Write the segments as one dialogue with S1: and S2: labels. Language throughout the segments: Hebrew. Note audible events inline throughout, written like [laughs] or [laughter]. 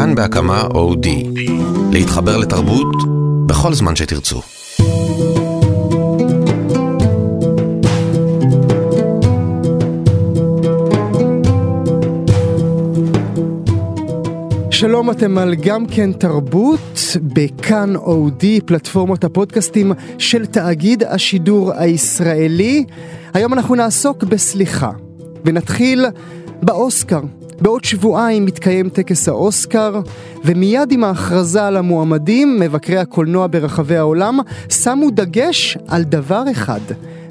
S1: כאן בהקמה אודי. להתחבר לתרבות בכל זמן שתרצו.
S2: שלום, אתם על גם כן תרבות בכאן אודי, פלטפורמות הפודקאסטים של תאגיד השידור הישראלי. היום אנחנו נעסוק בסליחה, ונתחיל באוסקר. בעוד שבועיים מתקיים טקס האוסקר, ומיד עם ההכרזה על המועמדים, מבקרי הקולנוע ברחבי העולם שמו דגש על דבר אחד.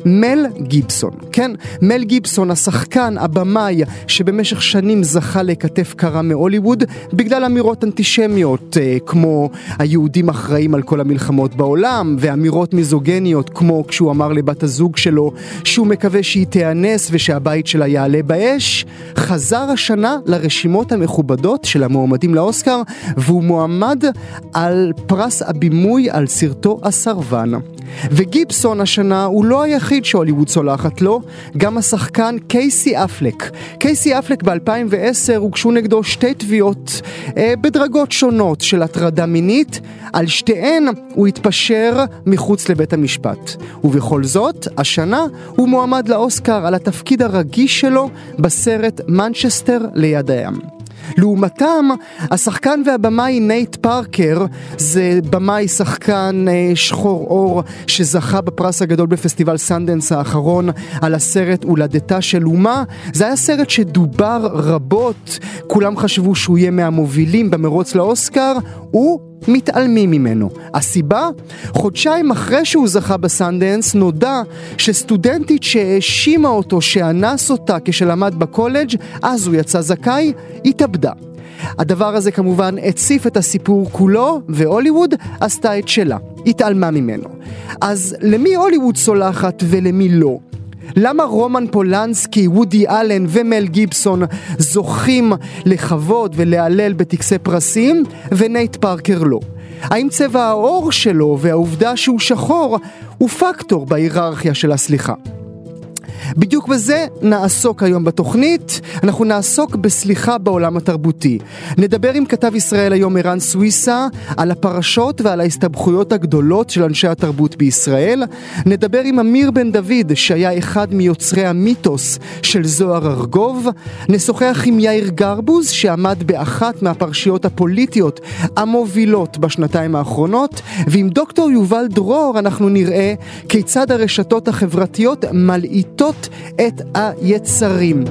S2: מל גיבסון. כן, מל גיבסון, השחקן, הבמאי, שבמשך שנים זכה לכתף קרה מהוליווד בגלל אמירות אנטישמיות, אה, כמו היהודים אחראים על כל המלחמות בעולם, ואמירות מיזוגניות, כמו כשהוא אמר לבת הזוג שלו שהוא מקווה שהיא תיאנס ושהבית שלה יעלה באש, חזר השנה לרשימות המכובדות של המועמדים לאוסקר, והוא מועמד על פרס הבימוי על סרטו הסרבן. וגיבסון השנה הוא לא היחיד שהוליווד סולחת לו, גם השחקן קייסי אפלק. קייסי אפלק ב-2010 הוגשו נגדו שתי תביעות אה, בדרגות שונות של הטרדה מינית, על שתיהן הוא התפשר מחוץ לבית המשפט. ובכל זאת, השנה הוא מועמד לאוסקר על התפקיד הרגיש שלו בסרט מנצ'סטר ליד הים. לעומתם, השחקן והבמאי נייט פארקר זה במאי שחקן אה, שחור עור שזכה בפרס הגדול בפסטיבל סנדנס האחרון על הסרט הולדתה של אומה. זה היה סרט שדובר רבות, כולם חשבו שהוא יהיה מהמובילים במרוץ לאוסקר, הוא מתעלמים ממנו. הסיבה? חודשיים אחרי שהוא זכה בסנדנס נודע שסטודנטית שהאשימה אותו שאנס אותה כשלמד בקולג' אז הוא יצא זכאי, התאבדה. הדבר הזה כמובן הציף את הסיפור כולו, והוליווד עשתה את שלה, התעלמה ממנו. אז למי הוליווד סולחת ולמי לא? למה רומן פולנסקי, וודי אלן ומל גיבסון זוכים לכבוד ולהלל בטקסי פרסים ונייט פארקר לא? האם צבע העור שלו והעובדה שהוא שחור הוא פקטור בהיררכיה של הסליחה? בדיוק בזה נעסוק היום בתוכנית, אנחנו נעסוק בסליחה בעולם התרבותי. נדבר עם כתב ישראל היום ערן סוויסה על הפרשות ועל ההסתבכויות הגדולות של אנשי התרבות בישראל. נדבר עם אמיר בן דוד, שהיה אחד מיוצרי המיתוס של זוהר ארגוב. נשוחח עם יאיר גרבוז, שעמד באחת מהפרשיות הפוליטיות המובילות בשנתיים האחרונות. ועם דוקטור יובל דרור אנחנו נראה כיצד הרשתות החברתיות מלעיטות את היצרים.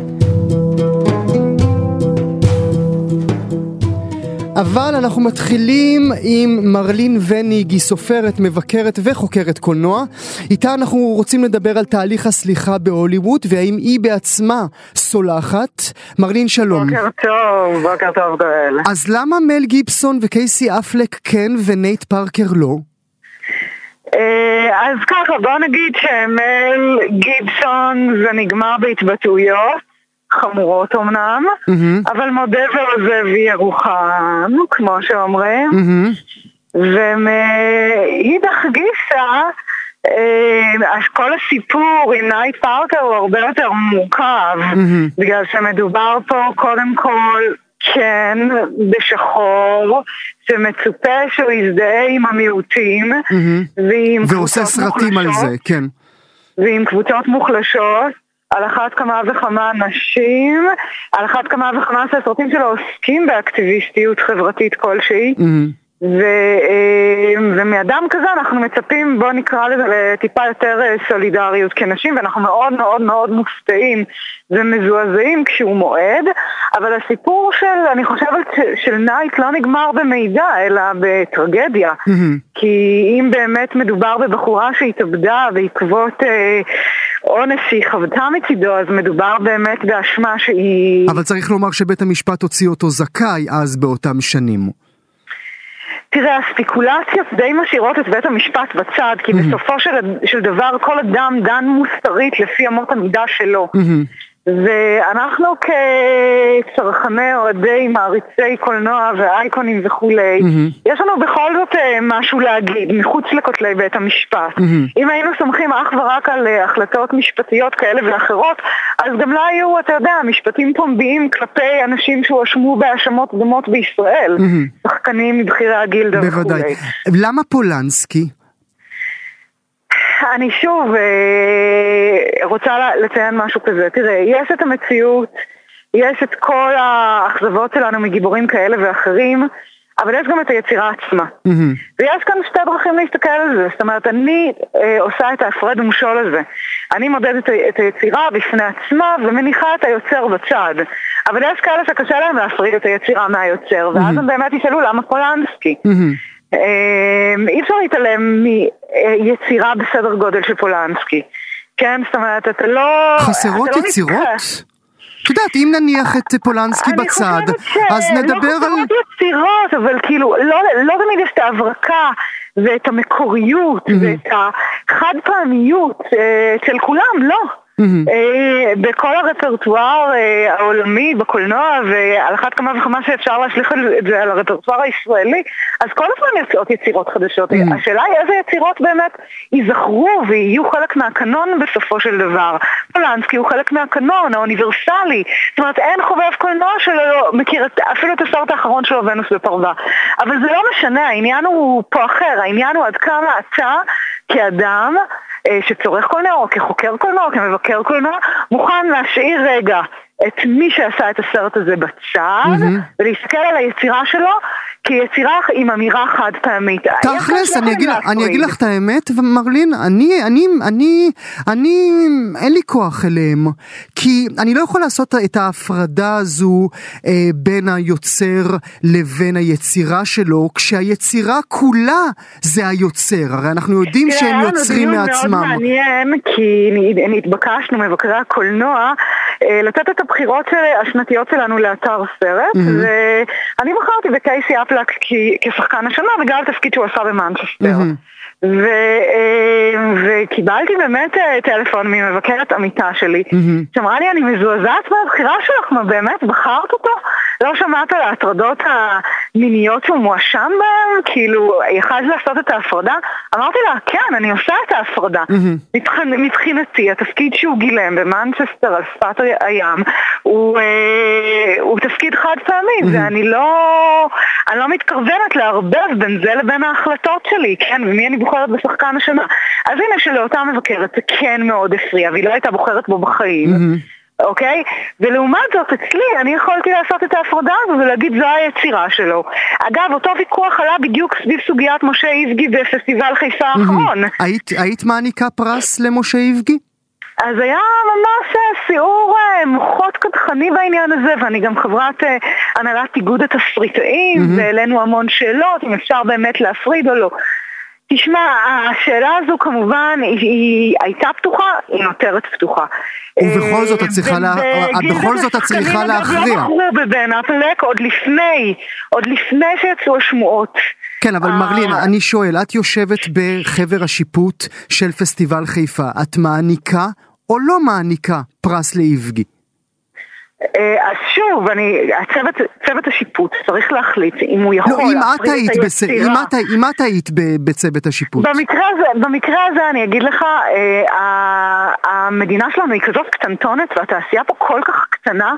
S2: אבל אנחנו מתחילים עם מרלין וניג, היא סופרת, מבקרת וחוקרת קולנוע. איתה אנחנו רוצים לדבר על תהליך הסליחה בהוליווד, והאם היא בעצמה סולחת. מרלין, שלום.
S3: בוקר טוב, בוקר טוב גואל.
S2: אז למה מל גיבסון וקייסי אפלק כן ונייט פארקר לא?
S3: אה, אז ככה, בוא נגיד שמל גיבסון זה נגמר בהתבטאויות חמורות אמנם, mm-hmm. אבל מודה ועוזב ירוחם, כמו שאומרים, mm-hmm. ומאידך גיסא, אה, אז כל הסיפור עם נייט פארקר הוא הרבה יותר מורכב, mm-hmm. בגלל שמדובר פה קודם כל כן, בשחור, שמצופה שהוא יזדהה עם המיעוטים, mm-hmm. ועם
S2: ועושה סרטים מוחלשות, על זה, כן.
S3: ועם קבוצות מוחלשות, על אחת כמה וכמה נשים, על אחת כמה וכמה שהסרטים שלו עוסקים באקטיביסטיות חברתית כלשהי. Mm-hmm. ו, אה, ומאדם כזה אנחנו מצפים, בוא נקרא לזה לטיפה יותר אה, סולידריות כנשים, ואנחנו מאוד מאוד מאוד מופתעים ומזועזעים כשהוא מועד, אבל הסיפור של, אני חושבת, של נייט לא נגמר במעידה, אלא בטרגדיה. Mm-hmm. כי אם באמת מדובר בבחורה שהתאבדה בעקבות אה, אונס שהיא חוותה מצידו, אז מדובר באמת באשמה שהיא...
S2: אבל צריך לומר שבית המשפט הוציא אותו זכאי אז באותם שנים.
S3: תראה, הספיקולציות די משאירות את בית המשפט בצד, כי mm-hmm. בסופו של, של דבר כל אדם דן מוסרית לפי אמות המידה שלו. Mm-hmm. ואנחנו כצרכני אוהדי מעריצי קולנוע ואייקונים וכולי, mm-hmm. יש לנו בכל זאת אה, משהו להגיד מחוץ לכותלי בית המשפט. Mm-hmm. אם היינו סומכים אך ורק על אה, החלטות משפטיות כאלה ואחרות, אז גם לא היו, אתה יודע, משפטים פומביים כלפי אנשים שהואשמו בהאשמות דומות בישראל. Mm-hmm. שחקנים מבכירי הגילדה וכולי. בוודאי.
S2: למה פולנסקי?
S3: אני שוב אה, רוצה לציין משהו כזה. תראה, יש את המציאות, יש את כל האכזבות שלנו מגיבורים כאלה ואחרים, אבל יש גם את היצירה עצמה. Mm-hmm. ויש כאן שתי דרכים להסתכל על זה. זאת אומרת, אני אה, עושה את ההפרד ומשול הזה. אני מודדת את היצירה בפני עצמה ומניחה את היוצר בצד. אבל יש כאלה שקשה להם להפריד את היצירה מהיוצר, ואז mm-hmm. הם באמת ישאלו למה פולנסקי. Mm-hmm. אמ, אי אפשר להתעלם מיצירה בסדר גודל של פולנסקי. כן, זאת אומרת, אתה לא...
S2: חסרות אתה לא יצירות? לא את יודעת, אם נניח את פולנסקי בצד, אז נדבר על...
S3: אני חושבת יצירות, אבל כאילו, לא, לא תמיד יש את ההברקה ואת המקוריות mm-hmm. ואת החד פעמיות אה, אצל כולם, לא. אה, בכל הרפרטואר אה, העולמי, בקולנוע, ועל אחת כמה וכמה שאפשר להשליך את זה על הרפרטואר הישראלי, אז כל הזמן יוצאות יצירות חדשות. השאלה היא איזה יצירות באמת ייזכרו ויהיו חלק מהקנון בסופו של דבר. פולנסקי הוא חלק מהקנון האוניברסלי. זאת אומרת, אין חובב קולנוע שלא מכיר אפילו את הסרט האחרון שלו, ונוס בפרווה. אבל זה לא משנה, העניין הוא פה אחר, העניין הוא עד כמה אתה כאדם אה, שצורך קולנוע, או כחוקר קולנוע, או כמבקר קולנוע, מוכן להשאיר רגע את מי שעשה את הסרט הזה בצד, mm-hmm. ולהסתכל על היצירה שלו כיצירה עם אמירה חד פעמית.
S2: תכלס, אני אגיד, אני אגיד לך את האמת, מרלין, אני, אני, אני, אני, אין לי כוח אליהם, כי אני לא יכול לעשות את ההפרדה הזו אה, בין היוצר לבין היצירה שלו, כשהיצירה כולה זה היוצר, הרי אנחנו יודעים שהם יוצרים מעצמם. זה מאוד
S3: מעניין, כי נתבקשנו, מבקרי הקולנוע, אה, לתת את הבחירות השנתיות שלנו לאתר סרט, mm-hmm. ואני בחרתי בקייסי אפלק כשחקן השנה בגלל התפקיד שהוא עשה במנצ'סטר. ו, אה, וקיבלתי באמת אה, טלפון ממבקרת עמיתה שלי, mm-hmm. שאמרה לי, אני מזועזעת מהבחירה שלך, מה באמת, בחרת אותו? לא שמעת על ההטרדות המיניות שהוא מואשם בהן? כאילו, יכלת לעשות את ההפרדה? אמרתי לה, כן, אני עושה את ההפרדה. Mm-hmm. מבחינתי, התפקיד שהוא גילם במנצ'סטר על שפת הים, הוא, אה, הוא תפקיד חד פעמי, mm-hmm. ואני לא, אני לא מתכוונת לערבב בין זה לבין ההחלטות שלי, כן? ומי אני בוחרת בשחקן השנה. אז הנה שלאותה מבקרת זה כן מאוד הפריע, והיא לא הייתה בוחרת בו בחיים. Mm-hmm. אוקיי? ולעומת זאת, אצלי אני יכולתי לעשות את ההפרדה הזו ולהגיד זו היצירה שלו. אגב, אותו ויכוח עלה בדיוק סביב סוגיית משה איבגי בפסטיבל חיפה האחרון.
S2: היית, היית מעניקה פרס למשה איבגי?
S3: אז היה ממש אה, סיעור אה, מוחות קדחני בעניין הזה, ואני גם חברת אה, הנהלת איגוד התסריטאים. והעלינו המון שאלות, אם אפשר באמת להפריד או לא. תשמע, השאלה הזו כמובן היא, היא הייתה פתוחה, היא נותרת פתוחה.
S2: ובכל זאת את צריכה, לה... בכל זאת את צריכה להכריע. לא
S3: בחרו בבן אפלק עוד לפני, עוד לפני שיצאו השמועות.
S2: כן, אבל מרלין, אני שואל, את יושבת בחבר השיפוט של פסטיבל חיפה, את מעניקה או לא מעניקה פרס לאיבגי?
S3: אה, אז שוב, אני, הצוות, צוות השיפוט צריך להחליט אם הוא יכול
S2: לא, להפריד את היצירה. בס... אם, את, אם את היית בצוות השיפוט.
S3: במקרה הזה, במקרה הזה אני אגיד לך, אה, המדינה שלנו היא כזאת קטנטונת והתעשייה פה כל כך קטנה,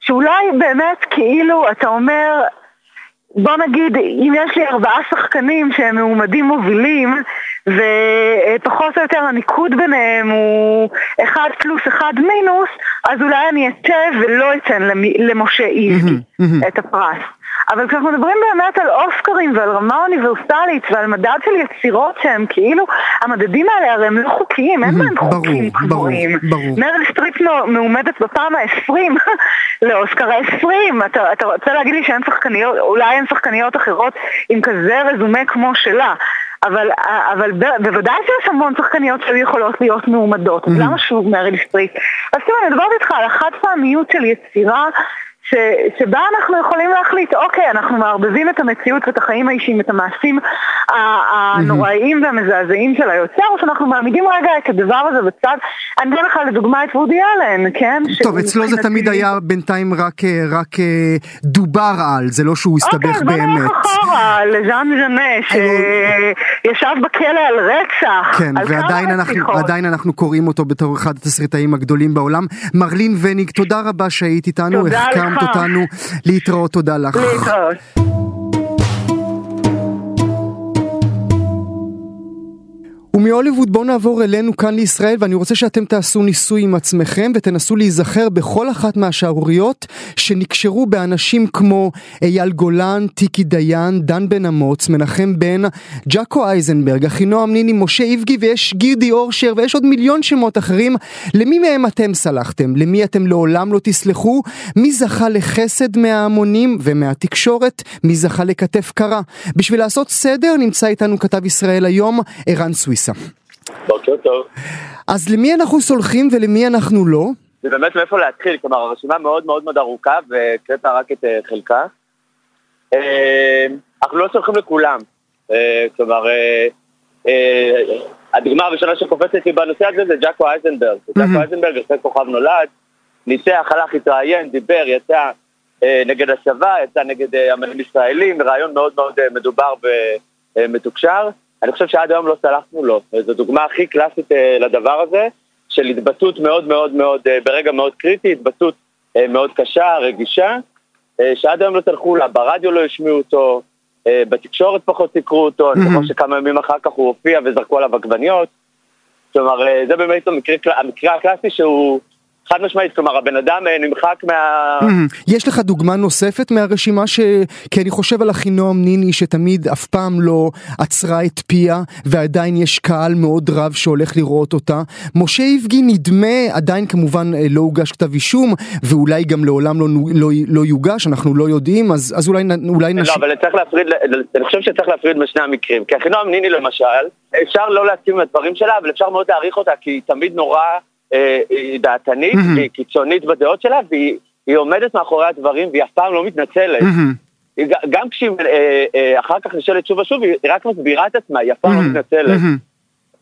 S3: שאולי באמת כאילו אתה אומר, בוא נגיד, אם יש לי ארבעה שחקנים שהם מועמדים מובילים, ופחות או יותר הניקוד ביניהם הוא אחד פלוס אחד מינוס, אז אולי אני אתן ולא אתן למשה איבגי את הפרס. אבל כשאנחנו מדברים באמת על אוסקרים ועל רמה אוניברסלית ועל מדד של יצירות שהם כאילו, המדדים האלה הרי הם לא חוקיים, אין בהם חוקים קבועים. מריל סטריפ מעומדת בפעם ה-20 [laughs] לאוסקר ה-20, אתה, אתה רוצה להגיד לי שאין שחקניות, אולי אין שחקניות אחרות עם כזה רזומה כמו שלה. אבל, אבל בוודאי שיש המון שחקניות שהיו יכולות להיות מעומדות, אז למה שוב מריל סטריפ? אז תראה, אני מדברת איתך על החד פעמיות של יצירה ש, שבה אנחנו יכולים להחליט, אוקיי, אנחנו מערבבים את המציאות ואת החיים האישיים, את המעשים הנוראיים והמזעזעים של היוצר, או שאנחנו מעמידים רגע את הדבר הזה בצד. אני אתן לך לדוגמה את וודי אלן, כן?
S2: טוב, אצלו זה תמיד היה בינתיים רק, אה, רק אה, דובר על, זה לא שהוא הסתבך
S3: אוקיי,
S2: באמת.
S3: אוקיי, בוא נלך אחורה לז'אן ז'נה, שישב בכלא על רצח,
S2: כן,
S3: על
S2: ועדיין אנחנו. עדיין אנחנו קוראים אותו בתור אחד התסריטאים הגדולים בעולם. מרלין וניג, תודה רבה שהיית איתנו,
S3: תודה
S2: החכמת
S3: לך.
S2: אותנו. להתראות, תודה לך. ומהוליווד בואו נעבור אלינו כאן לישראל ואני רוצה שאתם תעשו ניסוי עם עצמכם ותנסו להיזכר בכל אחת מהשערוריות שנקשרו באנשים כמו אייל גולן, טיקי דיין, דן בן אמוץ, מנחם בן, ג'אקו אייזנברג, אחינועם ניני, משה איבגי ויש גירדי אורשר ויש עוד מיליון שמות אחרים. למי מהם אתם סלחתם? למי אתם לעולם לא תסלחו? מי זכה לחסד מההמונים ומהתקשורת? מי זכה לכתף קרה? בשביל לעשות סדר נמצא איתנו כתב ישראל היום, ערן סוויסה.
S4: בוקר טוב.
S2: אז למי אנחנו סולחים ולמי אנחנו לא?
S4: זה באמת מאיפה להתחיל, כלומר הרשימה מאוד מאוד מאוד ארוכה והקראת רק את אה, חלקה. אה, אנחנו לא סולחים לכולם, אה, כלומר הדוגמה הראשונה שקופצת לי בנושא הזה זה ג'אקו אייזנברג. ג'אקו אייזנברג אחרי כוכב נולד, ניצח, הלך, התראיין, דיבר, יצא נגד הצבא, יצא נגד אמנים ישראלים, רעיון מאוד מאוד מדובר ומתוקשר. אני חושב שעד היום לא סלחנו לו, זו דוגמה הכי קלאסית אה, לדבר הזה, של התבטאות מאוד מאוד מאוד, אה, ברגע מאוד קריטי, התבטאות אה, מאוד קשה, רגישה, שעד היום לא סלחו לה, ברדיו לא השמיעו אותו, בתקשורת פחות סיקרו אותו, אני זוכר שכמה ימים אחר כך הוא הופיע וזרקו עליו עגבניות, כלומר זה באמת המקרה, המקרה הקלאסי שהוא חד משמעית, כלומר הבן אדם אה, נמחק מה...
S2: יש לך דוגמה נוספת מהרשימה ש... כי אני חושב על אחינועם ניני שתמיד אף פעם לא עצרה את פיה ועדיין יש קהל מאוד רב שהולך לראות אותה. משה איבגי נדמה, עדיין כמובן אה, לא הוגש כתב אישום ואולי גם לעולם לא, לא, לא יוגש, אנחנו לא יודעים, אז, אז אולי, אולי נש...
S4: לא, אבל צריך להפריד, אני חושב שצריך להפריד בין שני המקרים. כי אחינועם ניני למשל, אפשר לא להסכים עם הדברים שלה, אבל אפשר מאוד להעריך אותה, כי היא תמיד נורא היא דעתנית, והיא קיצונית בדעות שלה, והיא היא עומדת מאחורי הדברים, והיא אף פעם לא מתנצלת. גם כשהיא אה, אה, אחר כך נשאלת שוב ושוב, היא רק מסבירה את עצמה, היא אף פעם לא מתנצלת.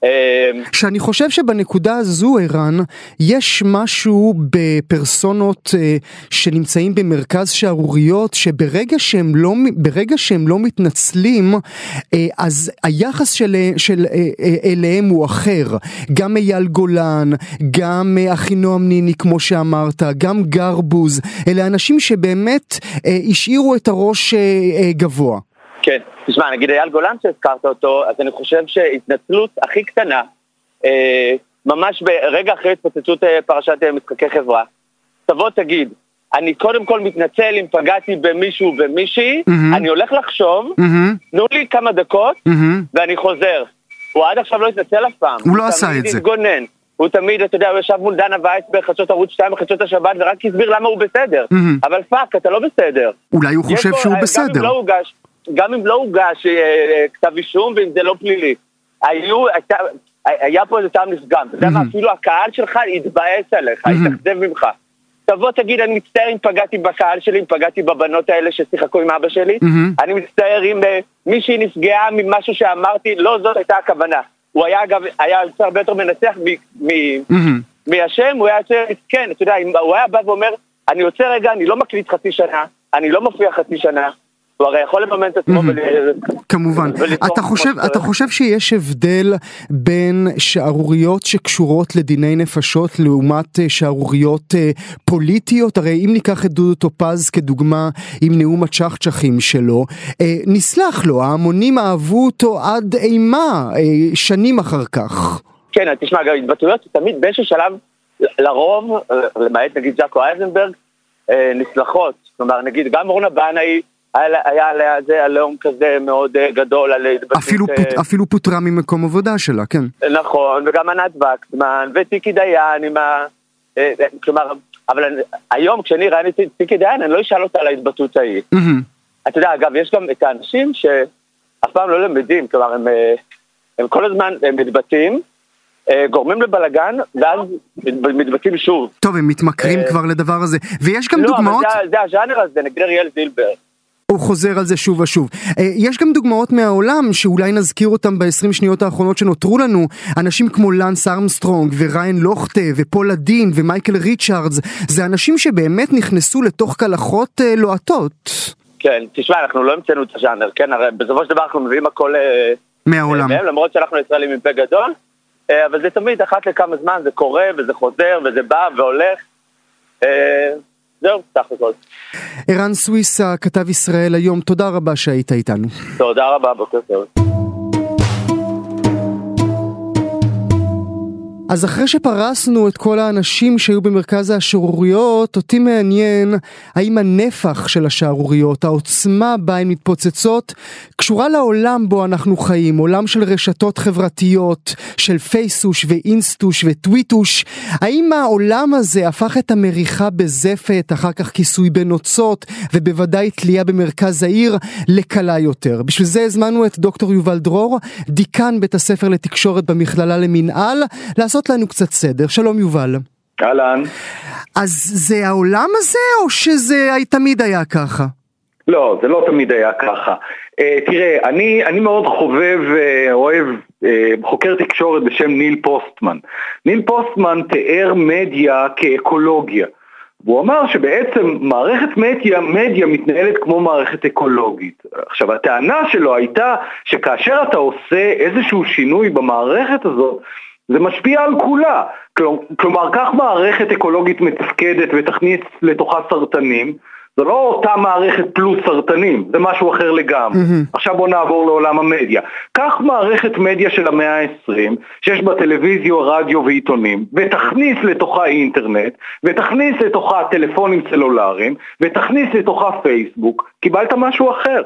S4: אה,
S2: שאני חושב שבנקודה הזו, ערן, יש משהו בפרסונות אה, שנמצאים במרכז שערוריות, שברגע שהם לא, ברגע שהם לא מתנצלים, אה, אז היחס של, של אה, אה, אליהם הוא אחר. גם אייל גולן, גם אה, אחינועם ניני, כמו שאמרת, גם גרבוז, אלה אנשים שבאמת אה, השאירו את הראש אה, אה, גבוה.
S4: כן, תשמע, נגיד אייל גולן שהזכרת אותו, אז אני חושב שהתנצלות הכי קטנה, אה, ממש ברגע אחרי התפוצצות אה, פרשת אה, משחקי חברה, תבוא תגיד, אני קודם כל מתנצל אם פגעתי במישהו ומישהי,
S2: מהמם.
S4: אני הולך לחשוב,
S2: מהמם,
S4: תנו לי כמה דקות
S2: מהמם.
S4: ואני חוזר. הוא עד עכשיו לא התנצל אף פעם.
S2: הוא לא עשה את
S4: תמיד
S2: זה.
S4: התגונן. הוא תמיד, אתה יודע, הוא ישב מול דנה וייס בחדשות ערוץ 2 בחדשות השבת ורק הסביר למה הוא בסדר.
S2: מהמם.
S4: אבל fuck, אתה לא בסדר.
S2: אולי הוא חושב שהוא
S4: גם אם
S2: בסדר.
S4: לא הוגש, גם אם לא הוגש אה, אה, כתב אישום ואם זה לא פלילי. היו, הייתה, היה פה איזה טעם נפגם. אתה יודע מה, אפילו הקהל שלך התבאס עליך, התאכזב ממך. תבוא תגיד, אני מצטער אם פגעתי בקהל שלי, אם פגעתי בבנות האלה ששיחקו עם אבא שלי.
S2: מהמם.
S4: אני מצטער אם אה, מישהי נפגעה ממשהו שאמרתי, לא זאת הייתה הכוונה. הוא היה אגב, היה יוצא הרבה יותר מנצח. מהשם, הוא היה יוצא מסכן, אתה יודע, הוא היה בא ואומר, אני יוצא רגע, אני לא מקליט חצי שנה, אני לא מופיע חצי שנה, הוא הרי יכול לממן את עצמו.
S2: כמובן. אתה חושב. אתה חושב שיש הבדל בין שערוריות שקשורות לדיני נפשות לעומת אה, שערוריות אה, פוליטיות? הרי אם ניקח את דודו טופז כדוגמה עם נאום הצ'חצ'חים שלו, אה, נסלח לו, ההמונים אהבו אותו עד אימה שנים אחר כך.
S4: כן, תשמע, גם התבטאויות תמיד באיזשהו שלב, לרוב, למעט נגיד ג'אקו אייזנברג, נסלחות. כלומר, נגיד גם אורנה בנאי, היה עליה זה עליהום כזה מאוד אה, גדול על התבטאות...
S2: אפילו,
S4: אה,
S2: אפילו פוטרה ממקום עבודה שלה, כן.
S4: נכון, וגם ענת וקסמן, וטיקי דיין עם ה... אה, כלומר, אבל אני- היום כשאני ראיתי את טיקי דיין, אני לא אשאל אותה על ההתבטאות ההיא. אתה יודע, אגב, יש גם את האנשים שאף פעם לא למדים, כלומר, הם, הם כל הזמן הם מתבטאים, גורמים לבלגן, ואז מתבצעים שוב.
S2: טוב, הם מתמכרים כבר לדבר הזה. ויש גם
S4: לא,
S2: דוגמאות...
S4: אבל זה, זה הז'אנר הזה, נגד אריאל זילבר.
S2: הוא חוזר על זה שוב ושוב. אה, יש גם דוגמאות מהעולם שאולי נזכיר אותם ב-20 שניות האחרונות שנותרו לנו, אנשים כמו לנס ארמסטרונג וריין לוכטה ופולה דין ומייקל ריצ'ארדס, זה אנשים שבאמת נכנסו לתוך קלחות אה, לוהטות.
S4: כן, תשמע, אנחנו לא המצאנו את הז'אנר, כן, הרי בסופו של דבר אנחנו מביאים הכל... אה,
S2: מהעולם.
S4: מהם, למרות שאנחנו ישראלים עם פה גדול, אבל זה תמיד אחת לכמה זמן, זה קורה וזה חוזר וזה בא והולך. זהו, סך הכל.
S2: ערן סוויסה, כתב ישראל היום, תודה רבה שהיית איתנו.
S4: תודה רבה, בוקר טוב.
S2: אז אחרי שפרסנו את כל האנשים שהיו במרכז השערוריות, אותי מעניין האם הנפח של השערוריות, העוצמה בה הן מתפוצצות, קשורה לעולם בו אנחנו חיים, עולם של רשתות חברתיות, של פייסוש ואינסטוש וטוויטוש. האם העולם הזה הפך את המריחה בזפת, אחר כך כיסוי בנוצות, ובוודאי תלייה במרכז העיר, לקלה יותר. בשביל זה הזמנו את דוקטור יובל דרור, דיקן בית הספר לתקשורת במכללה למינהל, לעשות לעשות לנו קצת סדר. שלום יובל.
S5: אהלן.
S2: אז זה העולם הזה או שזה תמיד היה ככה?
S5: לא, זה לא תמיד היה ככה. Uh, תראה, אני, אני מאוד חובב, uh, אוהב, uh, חוקר תקשורת בשם ניל פוסטמן. ניל פוסטמן תיאר מדיה כאקולוגיה. והוא אמר שבעצם מערכת מדיה, מדיה מתנהלת כמו מערכת אקולוגית. עכשיו הטענה שלו הייתה שכאשר אתה עושה איזשהו שינוי במערכת הזאת, זה משפיע על כולה. כלומר, כך מערכת אקולוגית מתפקדת ותכניס לתוכה סרטנים, זו לא אותה מערכת פלוס סרטנים, זה משהו אחר לגמרי. Mm-hmm. עכשיו בואו נעבור לעולם המדיה. קח מערכת מדיה של המאה ה-20, שיש בה טלוויזיה, רדיו ועיתונים, ותכניס לתוכה אינטרנט, ותכניס לתוכה טלפונים סלולריים, ותכניס לתוכה פייסבוק, קיבלת משהו אחר.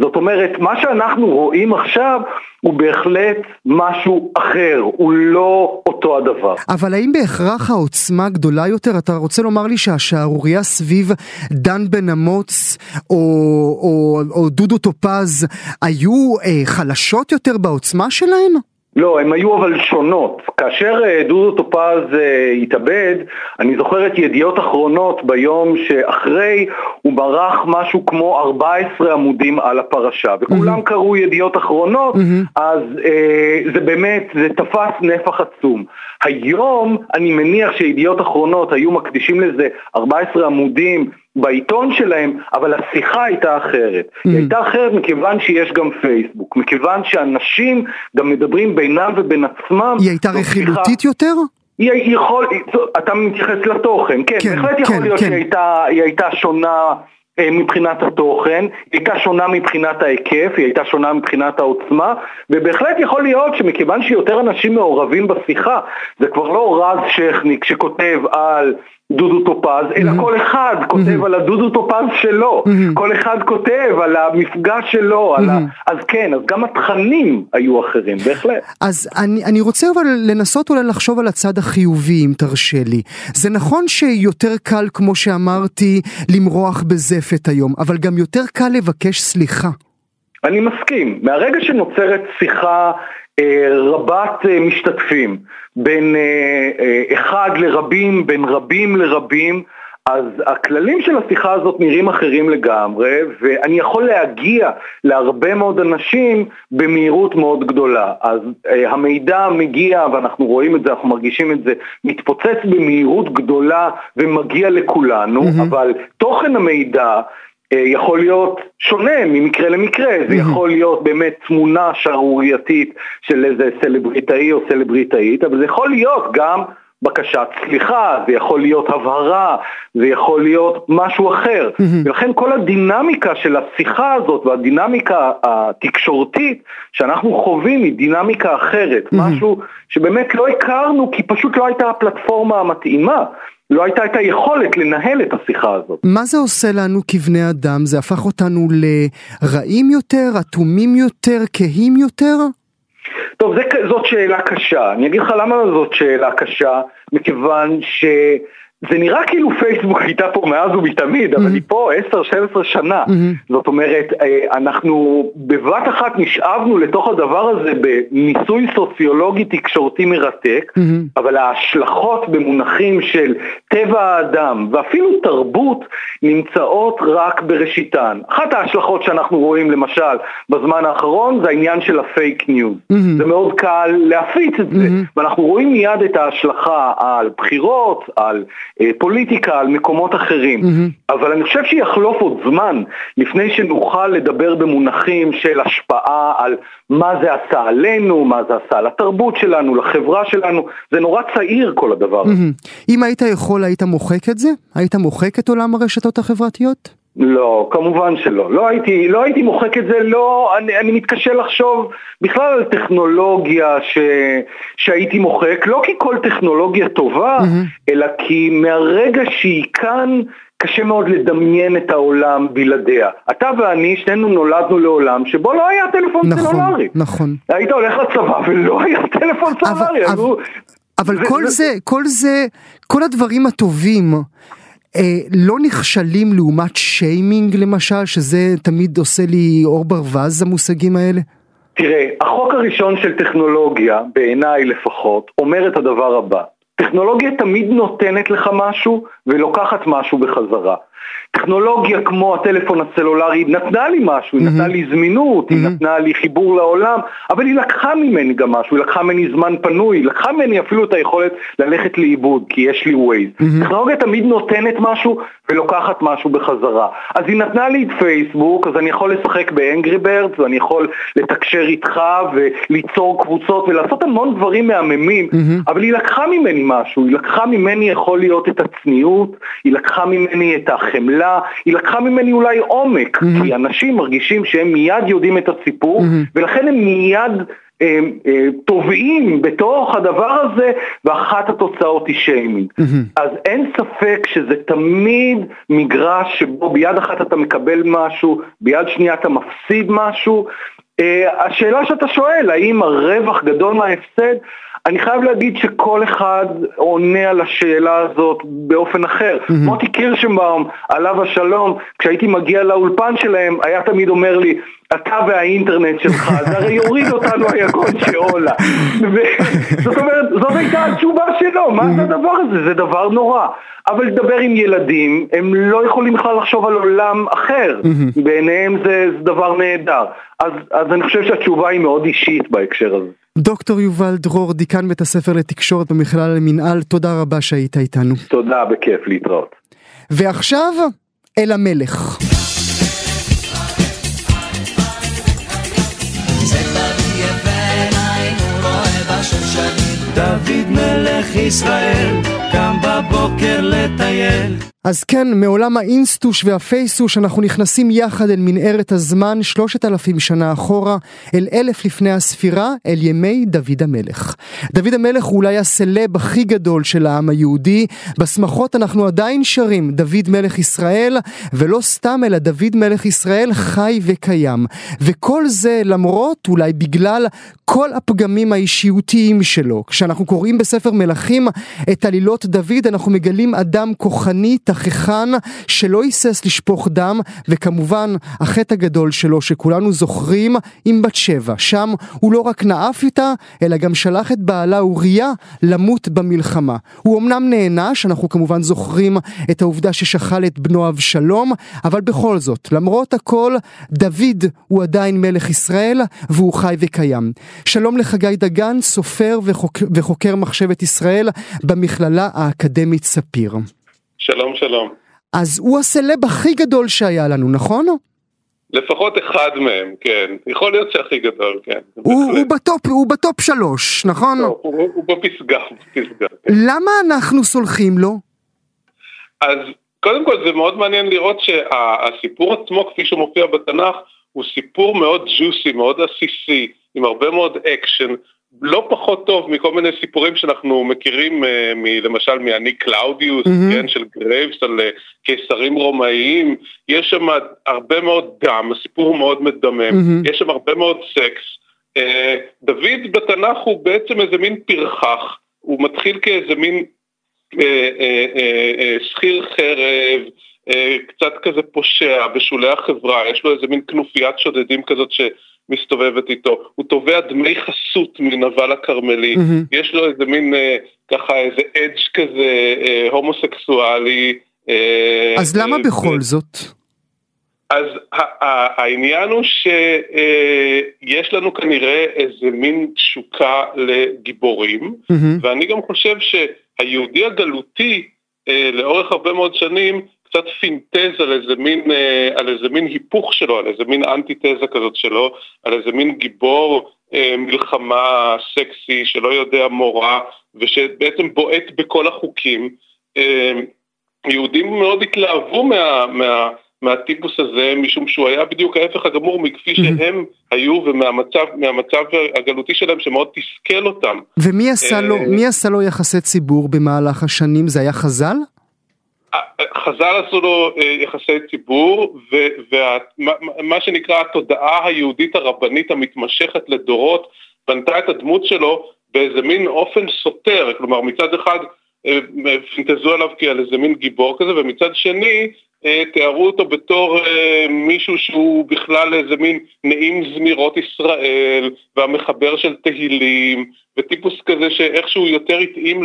S5: זאת אומרת, מה שאנחנו רואים עכשיו הוא בהחלט משהו אחר, הוא לא אותו הדבר.
S2: אבל האם בהכרח העוצמה גדולה יותר? אתה רוצה לומר לי שהשערורייה סביב דן בן אמוץ או, או, או דודו טופז היו אה, חלשות יותר בעוצמה שלהן?
S5: לא, הן היו אבל שונות. כאשר אה, דודו טופז אה, התאבד, אני זוכר את ידיעות אחרונות ביום שאחרי הוא ברח משהו כמו 14 עמודים על הפרשה, וכולם mm-hmm. קראו ידיעות אחרונות, mm-hmm. אז אה, זה באמת, זה תפס נפח עצום. היום אני מניח שידיעות אחרונות היו מקדישים לזה 14 עמודים בעיתון שלהם, אבל השיחה הייתה אחרת. Mm. היא הייתה אחרת מכיוון שיש גם פייסבוק, מכיוון שאנשים גם מדברים בינם ובין עצמם.
S2: היא הייתה רכילותית שיחה... יותר?
S5: היא יכול, אתה מתייחס לתוכן, כן, כן בהחלט כן, יכול להיות כן. שהיא הייתה, הייתה שונה אה, מבחינת התוכן, היא הייתה שונה מבחינת ההיקף, היא הייתה שונה מבחינת העוצמה, ובהחלט יכול להיות שמכיוון שיותר אנשים מעורבים בשיחה, זה כבר לא רז שכניק שכותב על דודו טופז, אלא mm-hmm. כל אחד כותב mm-hmm. על הדודו טופז שלו, mm-hmm. כל אחד כותב על המפגש שלו, mm-hmm. ה... אז כן, אז גם התכנים היו אחרים, בהחלט.
S2: אז אני, אני רוצה אבל לנסות אולי לחשוב על הצד החיובי, אם תרשה לי. זה נכון שיותר קל, כמו שאמרתי, למרוח בזפת היום, אבל גם יותר קל לבקש סליחה.
S5: אני מסכים. מהרגע שנוצרת שיחה רבת אה, משתתפים, בין אה, אחד לרבים, בין רבים לרבים, אז הכללים של השיחה הזאת נראים אחרים לגמרי, ואני יכול להגיע להרבה מאוד אנשים במהירות מאוד גדולה. אז המידע מגיע, ואנחנו רואים את זה, אנחנו מרגישים את זה, מתפוצץ במהירות גדולה ומגיע לכולנו, mm-hmm. אבל תוכן המידע אה, יכול להיות שונה ממקרה למקרה, זה יכול להיות באמת תמונה שערורייתית של איזה סלבריטאי או סלבריטאית, אבל זה יכול להיות גם בקשת סליחה, זה יכול להיות הבהרה, זה יכול להיות משהו אחר. ולכן כל הדינמיקה של השיחה הזאת והדינמיקה התקשורתית שאנחנו חווים היא דינמיקה אחרת, משהו שבאמת לא הכרנו כי פשוט לא הייתה הפלטפורמה המתאימה. לא הייתה את היכולת לנהל את השיחה הזאת.
S2: מה זה עושה לנו כבני אדם? זה הפך אותנו לרעים יותר, אטומים יותר, כהים יותר?
S5: טוב, זה, זאת שאלה קשה. אני אגיד לך למה זאת שאלה קשה, מכיוון ש... זה נראה כאילו פייסבוק הייתה פה מאז ומתמיד, אבל היא פה 10-12 שנה. זאת אומרת, אה, אנחנו בבת אחת נשאבנו לתוך הדבר הזה בניסוי סוציולוגי תקשורתי מרתק, אבל ההשלכות במונחים של טבע האדם ואפילו תרבות נמצאות רק בראשיתן. אחת ההשלכות שאנחנו רואים למשל בזמן האחרון זה העניין של ה fake news. זה מאוד קל להפיץ את זה, ואנחנו רואים מיד את ההשלכה על בחירות, על... אה, פוליטיקה, על מקומות אחרים. Mm-hmm. אבל אני חושב שיחלוף עוד זמן לפני שנוכל לדבר במונחים של השפעה על מה זה עשה עלינו, מה זה עשה לתרבות שלנו, לחברה שלנו. זה נורא צעיר כל הדבר הזה. Mm-hmm.
S2: אם היית יכול, היית מוחק את זה? היית מוחק את עולם הרשתות החברתיות?
S5: לא, כמובן שלא. לא הייתי, לא הייתי מוחק את זה, לא, אני, אני מתקשה לחשוב בכלל על טכנולוגיה ש, שהייתי מוחק, לא כי כל טכנולוגיה טובה, mm-hmm. אלא כי מהרגע שהיא כאן, קשה מאוד לדמיין את העולם בלעדיה. אתה ואני, שנינו נולדנו לעולם שבו לא היה טלפון
S2: נכון,
S5: סלולרי.
S2: נכון.
S5: היית הולך לצבא ולא היה טלפון סלולרי. אבל,
S2: אבל, אבל כל זה, כל זה, כל הדברים הטובים, אה, לא נכשלים לעומת שיימינג למשל, שזה תמיד עושה לי אור ברווז המושגים האלה?
S5: תראה, החוק הראשון של טכנולוגיה, בעיניי לפחות, אומר את הדבר הבא: טכנולוגיה תמיד נותנת לך משהו ולוקחת משהו בחזרה. טכנולוגיה כמו הטלפון הסלולרי נתנה לי משהו, היא נתנה לי זמינות, היא נתנה לי חיבור לעולם, אבל היא לקחה ממני גם משהו, היא לקחה ממני זמן פנוי, היא לקחה ממני אפילו את היכולת ללכת לאיבוד, כי יש לי ווייז. טכנולוגיה תמיד נותנת משהו ולוקחת משהו בחזרה. אז היא נתנה לי את פייסבוק, אז אני יכול לשחק באנגרי ברדס, ואני יכול לתקשר איתך וליצור קבוצות ולעשות המון דברים מהממים, אבל היא לקחה ממני משהו, היא לקחה ממני יכול להיות את הצניעות, היא לקחה ממני את החמלה, היא לקחה ממני אולי עומק, mm-hmm. כי אנשים מרגישים שהם מיד יודעים את הסיפור, mm-hmm. ולכן הם מיד טובעים אה, בתוך הדבר הזה, ואחת התוצאות היא שיימינג. Mm-hmm. אז אין ספק שזה תמיד מגרש שבו ביד אחת אתה מקבל משהו, ביד שנייה אתה מפסיד משהו. Uh, השאלה שאתה שואל, האם הרווח גדול מההפסד? אני חייב להגיד שכל אחד עונה על השאלה הזאת באופן אחר. Mm-hmm. מוטי קירשנבאום, עליו השלום, כשהייתי מגיע לאולפן שלהם, היה תמיד אומר לי, אתה והאינטרנט שלך, זה הרי יוריד אותנו היגון שאולה. זאת אומרת, זאת הייתה התשובה שלו, מה זה הדבר הזה? זה דבר נורא. אבל לדבר עם ילדים, הם לא יכולים בכלל לחשוב על עולם אחר. בעיניהם זה, זה דבר נהדר. אז, אז אני חושב שהתשובה היא מאוד אישית בהקשר הזה.
S2: דוקטור יובל דרור, דיקן בית הספר לתקשורת במכללה למינהל, תודה רבה שהיית איתנו.
S5: תודה, בכיף להתראות.
S2: ועכשיו, אל המלך. דוד מלך ישראל קם בבוקר לטייל אז כן, מעולם האינסטוש והפייסוש אנחנו נכנסים יחד אל מנהרת הזמן שלושת אלפים שנה אחורה, אל אלף לפני הספירה, אל ימי דוד המלך. דוד המלך הוא אולי הסלב הכי גדול של העם היהודי, בשמחות אנחנו עדיין שרים דוד מלך ישראל, ולא סתם אלא דוד מלך ישראל חי וקיים. וכל זה למרות, אולי בגלל, כל הפגמים האישיותיים שלו. כשאנחנו קוראים בספר מלכים את עלילות דוד, אנחנו מגלים אדם כוחני, תככן, שלא היסס לשפוך דם, וכמובן, החטא הגדול שלו שכולנו זוכרים עם בת שבע. שם הוא לא רק נאף איתה, אלא גם שלח את בעלה אוריה למות במלחמה. הוא אמנם נענש, אנחנו כמובן זוכרים את העובדה ששכל את בנו אבשלום, אבל בכל זאת, למרות הכל, דוד הוא עדיין מלך ישראל, והוא חי וקיים. שלום לחגי דגן, סופר וחוק... וחוקר מחשבת ישראל במכללה האקדמית ספיר.
S6: שלום שלום.
S2: אז הוא הסלב הכי גדול שהיה לנו, נכון?
S6: לפחות אחד מהם, כן. יכול להיות שהכי גדול, כן.
S2: הוא, הוא, ב top, הוא ב top שלוש, נכון?
S6: לא, הוא, הוא בפסגה, בפסגה.
S2: כן. למה אנחנו סולחים לו?
S6: אז קודם כל זה מאוד מעניין לראות שהסיפור עצמו, כפי שהוא מופיע בתנ"ך, הוא סיפור מאוד ג'וסי, מאוד עסיסי, עם הרבה מאוד אקשן, לא פחות טוב מכל מיני סיפורים שאנחנו מכירים, uh, מ, למשל מאני קלאודיוס, mm-hmm. כן, של גרייבס על uh, קיסרים רומאיים, יש שם הרבה מאוד דם, הסיפור הוא מאוד מדמם, mm-hmm. יש שם הרבה מאוד סקס. Uh, דוד בתנ"ך הוא בעצם איזה מין פרחח, הוא מתחיל כאיזה מין שכיר חרב, קצת כזה פושע בשולי החברה, יש לו איזה מין כנופיית שודדים כזאת שמסתובבת איתו, הוא תובע דמי חסות מנבל הכרמלי, mm-hmm. יש לו איזה מין ככה איזה אדג' כזה הומוסקסואלי.
S2: אז למה בכל זאת?
S6: אז העניין הוא שיש לנו כנראה איזה מין תשוקה לגיבורים, mm-hmm. ואני גם חושב שהיהודי הגלותי לאורך הרבה מאוד שנים קצת פינטז על איזה מין, על איזה מין היפוך שלו, על איזה מין אנטיתזה כזאת שלו, על איזה מין גיבור מלחמה סקסי שלא יודע מורה ושבעצם בועט בכל החוקים. יהודים מאוד התלהבו מה... מה מהטיפוס הזה, משום שהוא היה בדיוק ההפך הגמור מכפי שהם היו ומהמצב הגלותי שלהם שמאוד תסכל אותם.
S2: ומי עשה לו, אה, עשה לו יחסי ציבור במהלך השנים? זה היה חז"ל?
S6: חז"ל עשו לו אה, יחסי ציבור, ומה שנקרא התודעה היהודית הרבנית המתמשכת לדורות, בנתה את הדמות שלו באיזה מין אופן סותר, כלומר מצד אחד אה, פינטזו עליו כעל איזה מין גיבור כזה, ומצד שני אה, תיארו אותו בתור מישהו שהוא בכלל איזה מין נעים זמירות ישראל והמחבר של תהילים וטיפוס כזה שאיכשהו יותר התאים.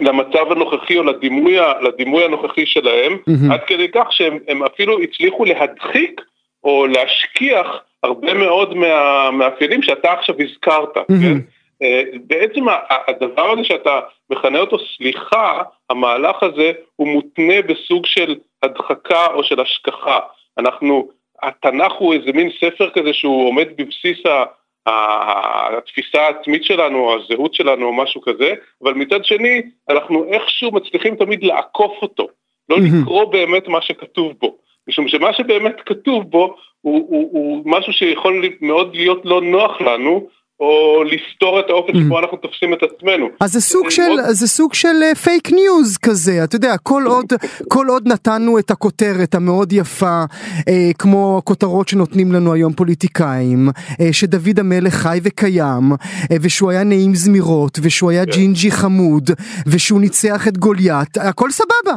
S6: למצב הנוכחי או לדימוי, לדימוי הנוכחי שלהם, mm-hmm. עד כדי כך שהם אפילו הצליחו להדחיק או להשכיח הרבה מאוד מהמאפיינים שאתה עכשיו הזכרת, mm-hmm. כן? אה, בעצם הדבר הזה שאתה מכנה אותו סליחה, המהלך הזה הוא מותנה בסוג של הדחקה או של השכחה. אנחנו, התנ"ך הוא איזה מין ספר כזה שהוא עומד בבסיס. התפיסה העצמית שלנו, הזהות שלנו, או משהו כזה, אבל מצד שני, אנחנו איכשהו מצליחים תמיד לעקוף אותו, לא לקרוא באמת מה שכתוב בו, משום שמה שבאמת כתוב בו הוא, הוא, הוא משהו שיכול מאוד להיות לא נוח לנו, או לסתור את האופן שבו mm. אנחנו תופסים את עצמנו.
S2: אז זה סוג של, זה סוג של פייק אה, ניוז כזה, אתה יודע, כל עוד, [laughs] כל עוד נתנו את הכותרת המאוד יפה, אה, כמו הכותרות שנותנים לנו היום פוליטיקאים, אה, שדוד המלך חי וקיים, אה, ושהוא היה נעים זמירות, ושהוא היה כן. ג'ינג'י חמוד, ושהוא ניצח את גוליית, הכל סבבה.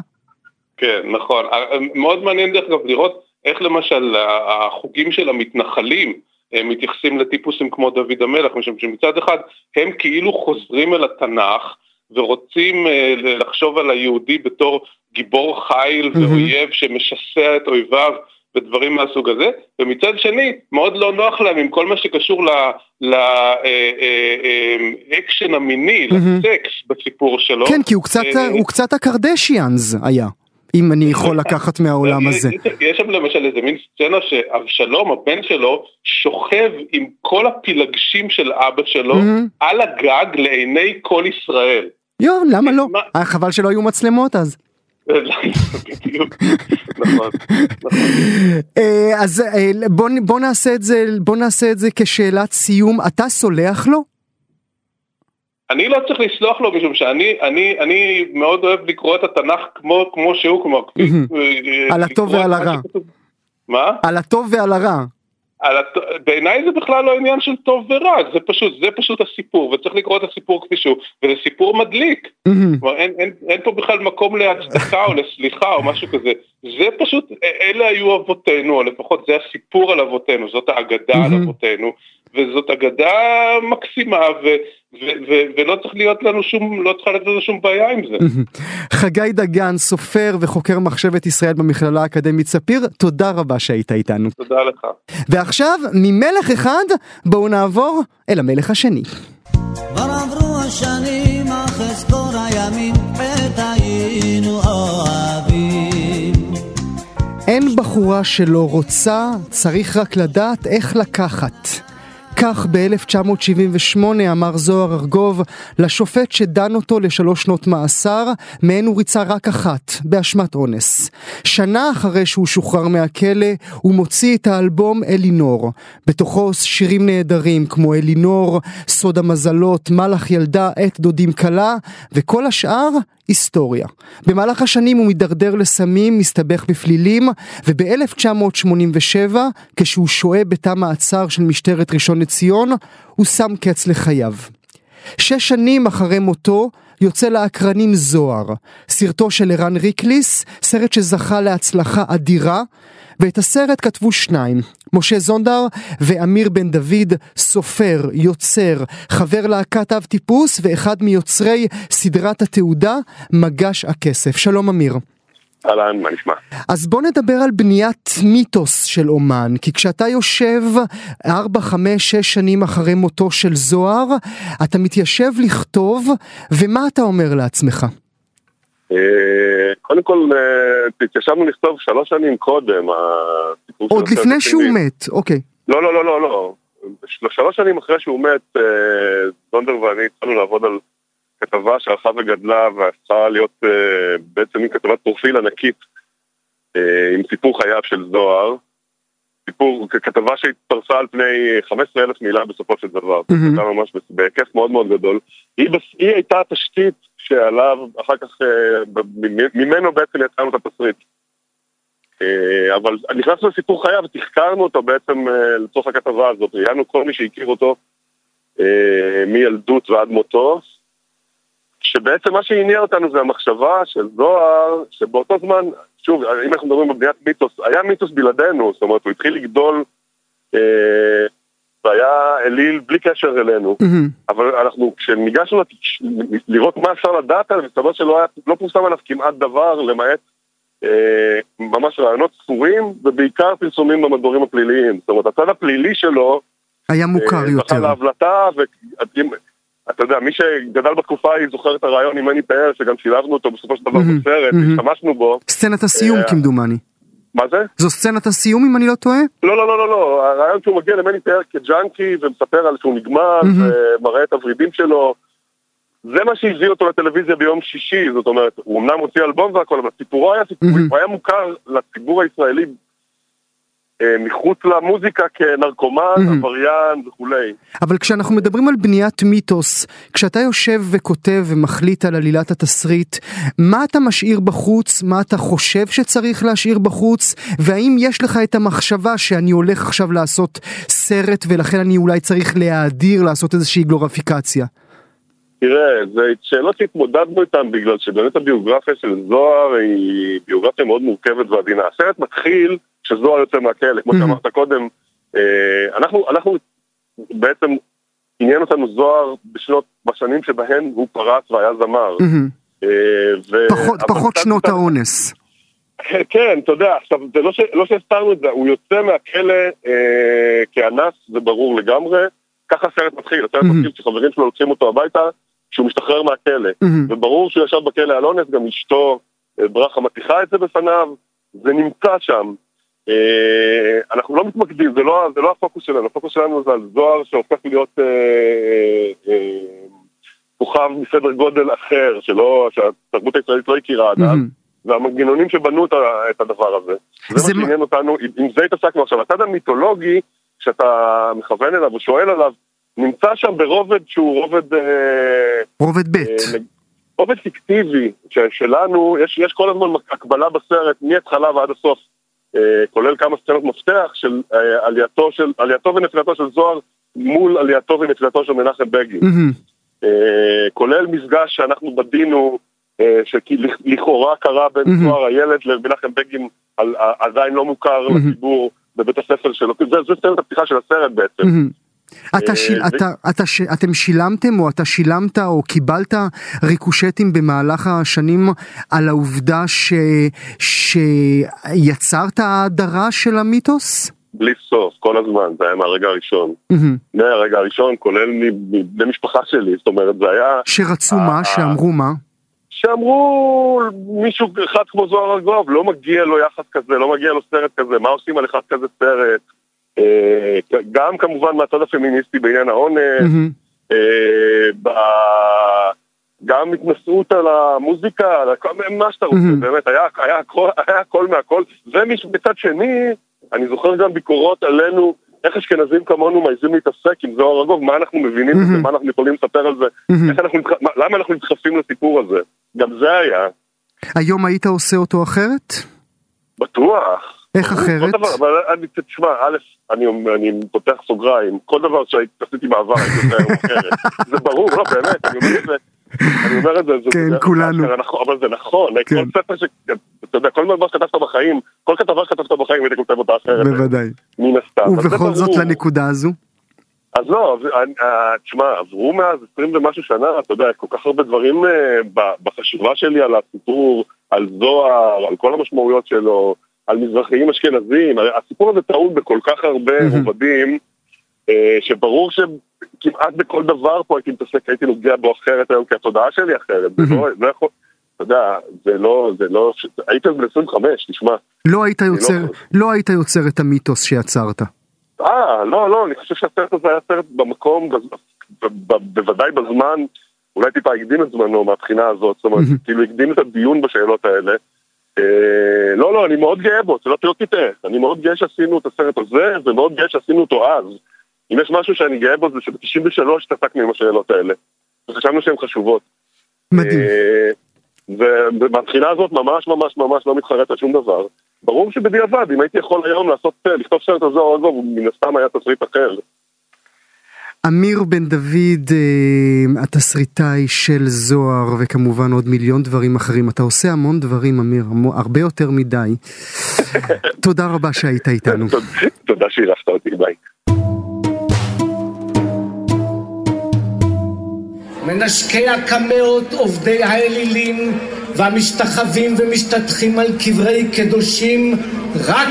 S6: כן, נכון. אה, מאוד מעניין דרך אגב לראות איך למשל החוגים של המתנחלים, מתייחסים לטיפוסים כמו דוד המלך, משום שמצד אחד הם כאילו חוזרים אל התנ"ך ורוצים אה, לחשוב על היהודי בתור גיבור חיל ואויב שמשסע את אויביו ודברים מהסוג הזה, ומצד שני מאוד לא נוח להם עם כל מה שקשור לאקשן אה, אה, המיני, לסקס בסיפור שלו.
S2: כן, כי הוא קצת הקרדשיאנס היה. אם אני יכול לקחת מהעולם הזה.
S6: יש שם למשל איזה מין סצנה שאבשלום, הבן שלו, שוכב עם כל הפילגשים של אבא שלו על הגג לעיני כל ישראל.
S2: יואו, למה לא? היה חבל שלא היו מצלמות אז. [laughs]
S6: נכון, נכון.
S2: אה, אז אה, בוא נעשה את זה כשאלת סיום, אתה סולח לו?
S6: אני לא צריך לסלוח לו משום שאני אני, אני מאוד אוהב לקרוא את התנ"ך כמו, כמו שהוא, כלומר, [laughs]
S2: אה, על הטוב ועל הרע.
S6: מה?
S2: על הטוב ועל הרע.
S6: הת... בעיניי זה בכלל לא עניין של טוב ורע, זה פשוט, זה פשוט הסיפור, וצריך לקרוא את הסיפור כפי שהוא, וזה סיפור מדליק. כלומר, אין, אין, אין פה בכלל מקום להצדקה או לסליחה או משהו כזה, זה פשוט, אלה היו אבותינו, או לפחות זה הסיפור על אבותינו, זאת האגדה על אבותינו, וזאת אגדה מקסימה, ו, ו, ו, ולא צריך להיות לנו שום, לא צריכה להיות לנו שום בעיה עם זה.
S2: חגי דגן, סופר וחוקר מחשבת ישראל במכללה האקדמית ספיר, תודה רבה שהיית איתנו.
S6: תודה לך.
S2: ועכשיו, ממלך אחד, בואו נעבור אל המלך השני. כבר עברו השנים, אך אזכור הימים, עת היינו אוהבים. אין בחורה שלא רוצה, צריך רק לדעת איך לקחת. כך ב-1978 אמר זוהר ארגוב לשופט שדן אותו לשלוש שנות מאסר, מהן הוא ריצה רק אחת, באשמת אונס. שנה אחרי שהוא שוחרר מהכלא, הוא מוציא את האלבום אלינור. בתוכו שירים נהדרים כמו אלינור, סוד המזלות, מלאך ילדה, עת דודים כלה, וכל השאר היסטוריה. במהלך השנים הוא מידרדר לסמים, מסתבך בפלילים, וב-1987, כשהוא שוהה בתא מעצר של משטרת ראשון לציון, הוא שם קץ לחייו. שש שנים אחרי מותו, יוצא לאקרנים זוהר, סרטו של ערן ריקליס, סרט שזכה להצלחה אדירה, ואת הסרט כתבו שניים, משה זונדר ואמיר בן דוד, סופר, יוצר, חבר להקת אב טיפוס ואחד מיוצרי סדרת התעודה מגש הכסף. שלום אמיר.
S7: אהלן, מה נשמע?
S2: אז בוא נדבר על בניית מיתוס של אומן, כי כשאתה יושב 4, 5, 6 שנים אחרי מותו של זוהר, אתה מתיישב לכתוב, ומה אתה אומר לעצמך?
S7: אה, קודם כל, אה, התיישבנו לכתוב שלוש שנים קודם,
S2: עוד לפני שהוא מת, אוקיי.
S7: לא, לא, לא, לא, לא. שלוש שנים אחרי שהוא מת, אה, זונדר ואני התחלנו לעבוד על כתבה שהלכה וגדלה והפכה להיות בעצם מין כתבת פרופיל ענקית עם סיפור חייו של זוהר. סיפור, כתבה שהתפרסה על פני 15 אלף מילה בסופו של דבר, mm-hmm. ממש בהיקף מאוד מאוד גדול. היא, היא הייתה התשתית שעליו, אחר כך אה, ממנו בעצם יצרנו את התסריט. אה, אבל נכנסנו לסיפור חייו ותחקרנו אותו בעצם אה, לצורך הכתבה הזאת, ראיינו כל מי שהכיר אותו מילדות ועד מותו, שבעצם מה שהניע אותנו זה המחשבה של זוהר, שבאותו זמן, שוב, אם אנחנו מדברים בבניית מיתוס, היה מיתוס בלעדינו, זאת אומרת, הוא התחיל לגדול אה, והיה אליל בלי קשר אלינו, mm-hmm. אבל אנחנו, כשניגשנו לראות מה אפשר לדעת עליו, מסתבר שלא היה, לא פורסם עליו כמעט דבר, למעט אה, ממש רעיונות ספורים, ובעיקר פרסומים במדורים הפליליים. זאת אומרת, הצד הפלילי שלו...
S2: היה מוכר אה, יותר. זכה
S7: להבלטה, ואתה יודע, מי שגדל בתקופה ההיא זוכר את הרעיון עם מני פאר, שגם שילבנו אותו בסופו של דבר mm-hmm, בסרט, mm-hmm. השתמשנו בו.
S2: סצנת הסיום אה, כמדומני.
S7: מה זה?
S2: זו סצנת הסיום אם אני לא טועה?
S7: לא, לא, לא, לא, לא, הרעיון שהוא מגיע למני פאר כג'אנקי ומספר על שהוא נגמר mm-hmm. ומראה את הוורידים שלו זה מה שהביא אותו לטלוויזיה ביום שישי, זאת אומרת, הוא אמנם הוציא אלבום והכל, אבל סיפורו היה סיפור, mm-hmm. הוא היה מוכר לציבור הישראלי מחוץ למוזיקה כנרקומן. עבריין וכולי.
S2: אבל כשאנחנו מדברים על בניית מיתוס, כשאתה יושב וכותב ומחליט על עלילת התסריט, מה אתה משאיר בחוץ, מה אתה חושב שצריך להשאיר בחוץ, והאם יש לך את המחשבה שאני הולך עכשיו לעשות סרט ולכן אני אולי צריך להאדיר, לעשות איזושהי גלוריפיקציה?
S7: תראה, זה שאלות שהתמודדנו איתן בגלל שבאמת הביוגרפיה של זוהר היא ביוגרפיה מאוד מורכבת ועדינה. הסרט מתחיל כשזוהר יוצא מהכלא, כמו שאמרת קודם. אה, אנחנו, אנחנו בעצם עניין אותנו זוהר בשנות, בשנים שבהן הוא פרץ והיה זמר.
S2: אה, פחות, פחות שנות האונס.
S7: כן, אתה יודע, עכשיו, זה לא, ש, לא שהסתרנו את זה, הוא יוצא מהכלא אה, כאנס, זה ברור לגמרי. ככה הסרט מתחיל, הסרט מתחיל כשחברים שלו לוקחים אותו הביתה, שהוא משתחרר מהכלא. Mm-hmm. וברור שהוא ישב בכלא על אונס, גם אשתו אה, ברכה מטיחה את זה בפניו, זה נמצא שם. אה, אנחנו לא מתמקדים, זה לא, זה לא הפוקוס שלנו, הפוקוס שלנו זה על זוהר שהופך להיות אה, אה, כוכב מסדר גודל אחר, שלא, שהתרבות הישראלית לא הכירה עד אז. והמנגנונים שבנו את הדבר הזה. זה, זה מה שעניין אותנו, עם זה התעסקנו עכשיו. הצד המיתולוגי, שאתה מכוון אליו או שואל עליו, נמצא שם ברובד שהוא רובד...
S2: רובד ב'.
S7: רובד פיקטיבי, שלנו, יש, יש כל הזמן הקבלה בסרט מההתחלה ועד הסוף, כולל כמה סצנות מפתח של עלייתו, של, עלייתו ונפילתו של זוהר מול עלייתו ונפילתו של מנחם בגין. Mm-hmm. כולל מפגש שאנחנו בדינו, שלכאורה קרה בין mm-hmm. זוהר הילד למנחם בגין, על, עדיין לא מוכר mm-hmm. לציבור בבית הספר שלו, זה, זה סצנת הפתיחה של הסרט בעצם. Mm-hmm.
S2: אתה שיל, אתה, אתה, ש, אתם שילמתם או אתה שילמת או קיבלת ריקושטים במהלך השנים על העובדה ש, שיצרת ההדרה של המיתוס?
S7: בלי סוף, כל הזמן, זה היה מהרגע הראשון. מהרגע הראשון, כולל מבני משפחה שלי, זאת אומרת, זה היה...
S2: שרצו מה? שאמרו מה?
S7: שאמרו מישהו אחד כמו זוהר ארגוב, לא מגיע לו יחס כזה, לא מגיע לו סרט כזה, מה עושים על אחד כזה סרט? אה, גם כמובן מהצד הפמיניסטי בעניין העונש, אה, גם התנסות על המוזיקה, על מה שאתה רוצה, באמת, היה הכל מהכל, ומצד שני, אני זוכר גם ביקורות עלינו, איך אשכנזים כמונו מעזים להתעסק עם זוהר ארגוב, מה אנחנו מבינים בזה, מה אנחנו יכולים לספר על זה, למה אנחנו נדחפים לסיפור הזה, גם זה היה.
S2: היום היית עושה אותו אחרת?
S7: בטוח.
S2: איך אחרת?
S7: דבר, אבל אני, תשמע, א', אני, אני פותח סוגריים, כל דבר שעשיתי בעבר הייתי היום אחרת. זה ברור, לא, באמת, אני אומר את זה. אני אומר את זה, זה
S2: כן,
S7: זה-
S2: כולנו.
S7: זה נכון, אבל זה נכון,
S2: כן.
S7: כל ספר ש... אתה יודע, כל דבר שכתבת בחיים, כל כתבה שכתבת בחיים הייתי כותב אותה אחרת,
S2: בוודאי.
S7: מן הסתם.
S2: ובכל זאת. לנקודה הזו?
S7: אז לא, אז, אני- אה, תשמע, עברו מאז 20 ומשהו שנה, אתה יודע, כל כך הרבה דברים ב- בחשיבה שלי על הסיפור, על זוהר, על כל המשמעויות שלו, על מזרחיים אשכנזים, הסיפור הזה טעון בכל כך הרבה
S2: מהמם.
S7: רובדים, אה, שברור שכמעט בכל דבר פה הייתי מתעסק, הייתי נוגע בו אחרת היום, כי התודעה שלי אחרת, זה לא, לא יכול, אתה יודע, זה לא, זה לא, הייתי אז בן 25, תשמע.
S2: לא היית יוצר,
S7: לא-
S2: לא היית יוצר את המיתוס שיצרת.
S7: אה, לא, לא, אני חושב שהסרט הזה היה סרט במקום, בוודאי בזמן, אולי טיפה הקדים את זמנו מהבחינה הזאת, זאת אומרת, כאילו הקדים את הדיון בשאלות האלה. אה, לא, לא, אני מאוד גאה בו, שלא שלא תטעה, אני מאוד גאה שעשינו את הסרט הזה, ומאוד גאה שעשינו אותו אז. אם יש משהו שאני גאה בו זה שב-93 התעסקנו עם השאלות האלה, וחשבנו שהן חשובות.
S2: מדהים.
S7: אה, ומהבחינה הזאת ממש ממש ממש לא מתחרט על שום דבר. ברור שבדיעבד, אם הייתי יכול היום לעשות, אה, לכתוב סרט הזה או מן הסתם היה תסריט אחר.
S2: אמיר בן דוד, אה, התסריטאי של זוהר, וכמובן עוד מיליון דברים אחרים. אתה עושה המון דברים, אמיר, הרבה יותר מדי. [laughs] תודה רבה שהיית איתנו. [laughs]
S7: תודה שאירחת אותי, ביי.
S8: מנשקי הקמעות עובדי האלילים והמשתחווים ומשתטחים על קברי קדושים רק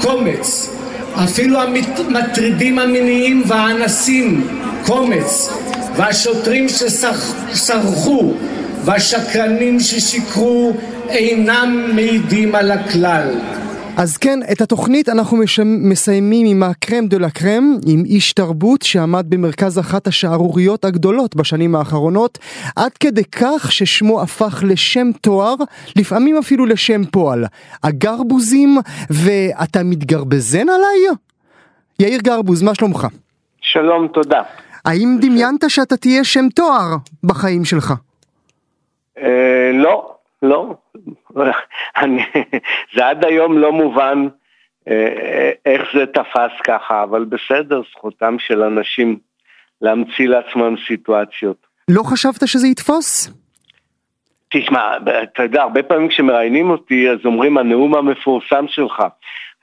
S8: קומץ. אפילו המטרידים המיניים והאנסים קומץ. והשוטרים שסרחו והשקרנים ששיקרו אינם מעידים על הכלל.
S2: אז כן, את התוכנית אנחנו מש... מסיימים עם הקרם דה לה קרם, עם איש תרבות שעמד במרכז אחת השערוריות הגדולות בשנים האחרונות, עד כדי כך ששמו הפך לשם תואר, לפעמים אפילו לשם פועל. הגרבוזים, ואתה מתגרבזן עליי? יאיר גרבוז, מה שלומך?
S9: שלום, תודה.
S2: האם דמיינת שאתה תהיה שם תואר בחיים שלך?
S9: אה, לא, לא. [laughs] אני, זה עד היום לא מובן אה, איך זה תפס ככה, אבל בסדר, זכותם של אנשים להמציא לעצמם סיטואציות.
S2: לא חשבת שזה יתפוס?
S9: תשמע, אתה יודע, הרבה פעמים כשמראיינים אותי, אז אומרים הנאום המפורסם שלך.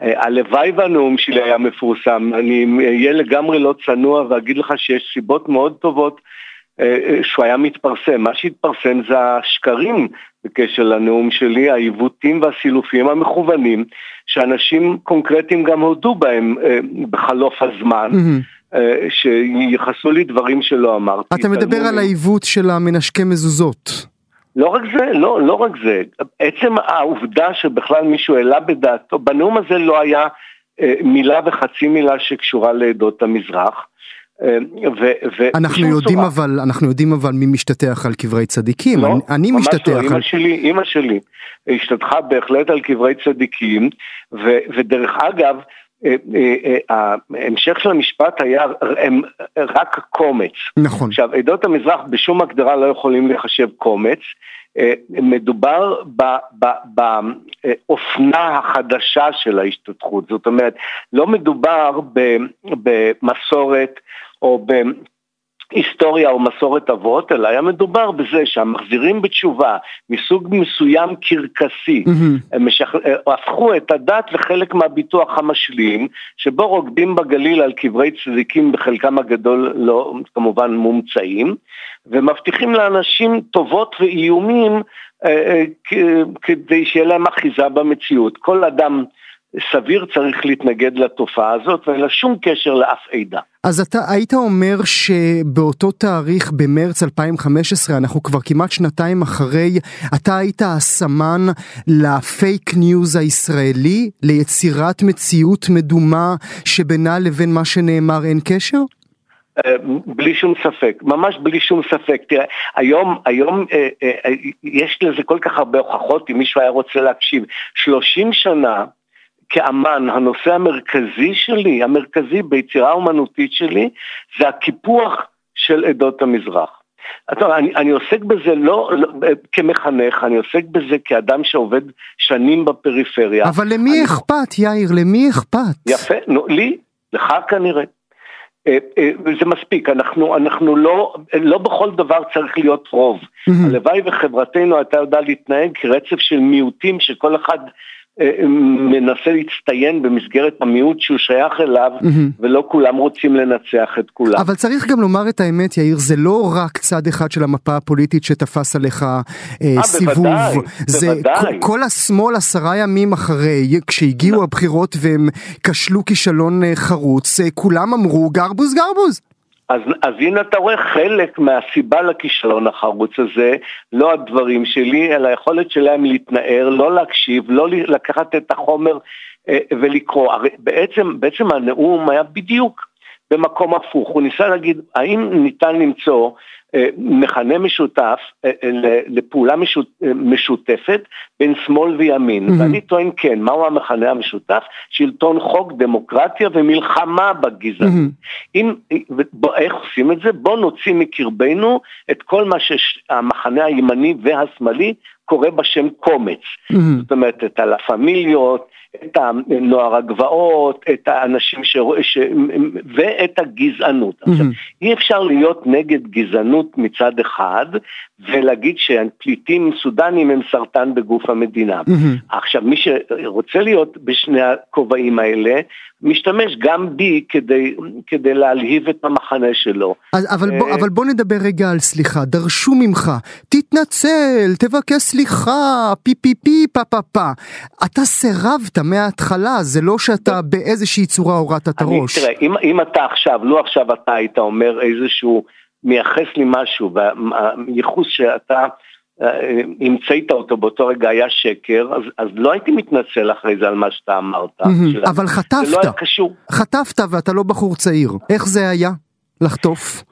S9: אה, הלוואי והנאום שלי היה מפורסם, אני אהיה לגמרי לא צנוע ואגיד לך שיש סיבות מאוד טובות אה, שהוא היה מתפרסם. מה שהתפרסם זה השקרים בקשר לנאום שלי, העיוותים והסילופים המכוונים, שאנשים קונקרטיים גם הודו בהם אה, בחלוף הזמן. אה, שייחסו לי דברים שלא אמרתי.
S2: אתה מדבר על העיוות של המנשקי מזוזות.
S9: לא רק זה, לא, לא רק זה. עצם העובדה שבכלל מישהו העלה בדעתו, בנאום הזה לא היה אה, מילה וחצי מילה שקשורה לעדות המזרח. אה, ו, ו,
S2: אנחנו יודעים צורה. אבל, אנחנו יודעים אבל מי משתטח על קברי צדיקים,
S9: לא,
S2: אני, אני משתטח
S9: לא,
S2: על...
S9: אמא שלי, אמא שלי השתטחה בהחלט על קברי צדיקים, ו, ודרך אגב, אה, אה, ההמשך של המשפט היה הם רק קומץ.
S2: נכון.
S9: עכשיו, עדות המזרח בשום הגדרה לא יכולים לחשב קומץ. מדובר באופנה החדשה של ההשתתחות, זאת אומרת, לא מדובר במסורת או בהיסטוריה או מסורת אבות, אלא היה מדובר בזה שהמחזירים בתשובה מסוג מסוים קרקסי,
S2: Mm-hmm.
S9: הם משח... הפכו את הדת לחלק מהביטוח המשלים, שבו רוקדים בגליל על קברי צדיקים בחלקם הגדול לא כמובן מומצאים, ומבטיחים לאנשים טובות ואיומים אה, כדי שיהיה להם אחיזה במציאות. כל אדם סביר צריך להתנגד לתופעה הזאת ואין לה שום קשר לאף עדה.
S2: אז אתה היית אומר שבאותו תאריך במרץ 2015 אנחנו כבר כמעט שנתיים אחרי אתה היית הסמן לפייק ניוז הישראלי ליצירת מציאות מדומה שבינה לבין מה שנאמר אין קשר?
S9: בלי שום ספק, ממש בלי שום ספק. תראה, היום, היום אה, אה, יש לזה כל כך הרבה הוכחות, אם מישהו היה רוצה להקשיב. 30 שנה כאמן, הנושא המרכזי שלי, המרכזי ביצירה האומנותית שלי, זה הקיפוח של עדות המזרח. אתה, אני, אני עוסק בזה לא, לא כמחנך, אני עוסק בזה כאדם שעובד שנים בפריפריה.
S2: אבל למי אני... אכפת, יאיר? למי אכפת?
S9: יפה, נו, לי, לך כנראה. אה, אה, זה מספיק, אנחנו, אנחנו לא, לא בכל דבר צריך להיות רוב. הלוואי וחברתנו הייתה יודעה להתנהג כרצף של מיעוטים שכל אחד מנסה להצטיין במסגרת המיעוט שהוא שייך אליו, mm-hmm. ולא כולם רוצים לנצח את כולם.
S2: אבל צריך גם לומר את האמת, יאיר, זה לא רק צד אחד של המפה הפוליטית שתפס עליך אה, 아, סיבוב. בוודאי,
S9: זה בוודאי.
S2: כל השמאל עשרה ימים אחרי, כשהגיעו הבחירות והם כשלו כישלון אה, חרוץ, אה, כולם אמרו גרבוז גרבוז.
S9: אז, אז הנה אתה רואה חלק מהסיבה לכישלון החרוץ הזה, לא הדברים שלי, אלא היכולת שלהם להתנער, לא להקשיב, לא לקחת את החומר אה, ולקרוא. הרי בעצם, בעצם הנאום היה בדיוק במקום הפוך, הוא ניסה להגיד האם ניתן למצוא אה, מכנה משותף אה, אה, לפעולה משותפת בין שמאל וימין, mm-hmm. ואני טוען כן, מהו המכנה המשותף? שלטון חוק, דמוקרטיה ומלחמה בגזענות. Mm-hmm. אם, איך עושים את זה? בואו נוציא מקרבנו את כל מה שהמחנה הימני והשמאלי קורא בשם קומץ. Mm-hmm. זאת אומרת, את הלה פמיליות, את הנוער הגבעות, את האנשים ש... ש... ואת הגזענות. Mm-hmm. עכשיו, אי אפשר להיות נגד גזענות מצד אחד, ולהגיד שהפליטים סודנים הם סרטן בגוף המדינה. Mm-hmm. עכשיו, מי שרוצה להיות בשני הכובעים האלה, משתמש גם בי כדי, כדי להלהיב את המחנה שלו.
S2: אז, אבל, בוא, אה, אבל בוא נדבר רגע על סליחה, דרשו ממך, תתנצל, תבקש סליחה, פי פי פי פה פה פה. אתה סירבת מההתחלה, זה לא שאתה באיזושהי צורה הורדת את הראש.
S9: תראה, אם, אם אתה עכשיו, לו עכשיו אתה היית אומר איזשהו, מייחס לי משהו, והייחוס שאתה... המצאת אותו באותו רגע היה שקר, אז, אז לא הייתי מתנצל אחרי זה על מה שאתה אמרת.
S2: Mm-hmm, אבל חטפת, זה לא היה קשור. חטפת ואתה לא בחור צעיר, איך זה היה לחטוף?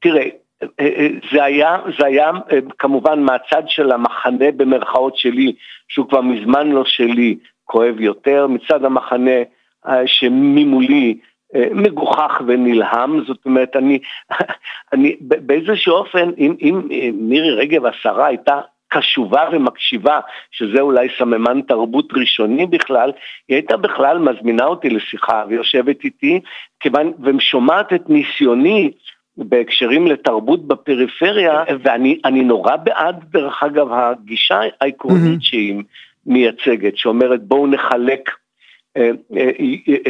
S9: תראה, אה, אה, זה היה, זה היה אה, כמובן מהצד של המחנה במרכאות שלי, שהוא כבר מזמן לא שלי, כואב יותר, מצד המחנה שממולי מגוחך ונלהם, זאת אומרת, אני, [laughs] אני באיזשהו אופן, אם, אם מירי רגב השרה הייתה קשובה ומקשיבה, שזה אולי סממן תרבות ראשוני בכלל, היא הייתה בכלל מזמינה אותי לשיחה ויושבת איתי, כיוון, ושומעת את ניסיוני בהקשרים לתרבות בפריפריה, ואני נורא בעד, דרך אגב, הגישה העקרונית mm-hmm. שהיא מייצגת, שאומרת בואו נחלק אה, אה,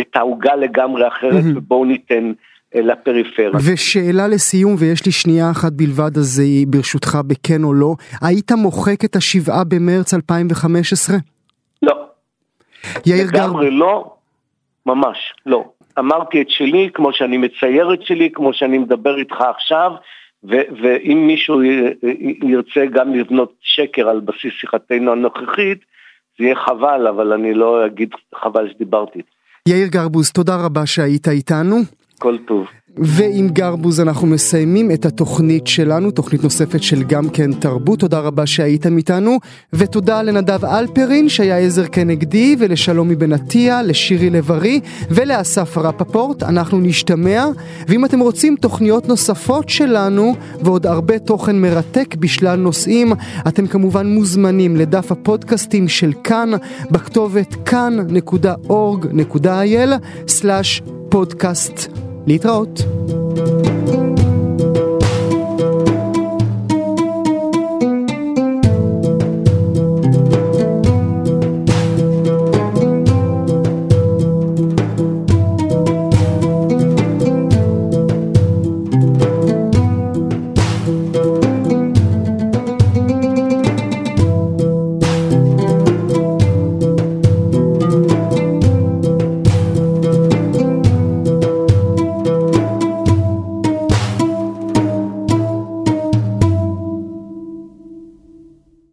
S9: את העוגה לגמרי אחרת ובואו ניתן אה, לפריפריה.
S2: ושאלה לסיום ויש לי שנייה אחת בלבד אז ברשותך בכן או לא, היית מוחק את השבעה במרץ 2015?
S9: לא. יאיר גר... לגמרי לא, ממש לא. אמרתי את שלי כמו שאני מצייר את שלי, כמו שאני מדבר איתך עכשיו, ו- ואם מישהו ירצה גם לבנות שקר על בסיס שיחתנו הנוכחית, זה יהיה חבל, אבל אני לא אגיד חבל שדיברתי.
S2: יאיר גרבוז, תודה רבה שהיית איתנו.
S9: כל טוב.
S2: ועם גרבוז אנחנו מסיימים את התוכנית שלנו, תוכנית נוספת של גם כן תרבות. תודה רבה שהייתם איתנו, ותודה לנדב אלפרין שהיה עזר כנגדי, ולשלומי בן עטיה, לשירי לב-ארי ולאסף רפפורט. אנחנו נשתמע, ואם אתם רוצים תוכניות נוספות שלנו, ועוד הרבה תוכן מרתק בשלל נושאים, אתם כמובן מוזמנים לדף הפודקאסטים של כאן, בכתובת כאן.org.il/פודקאסט. להתראות.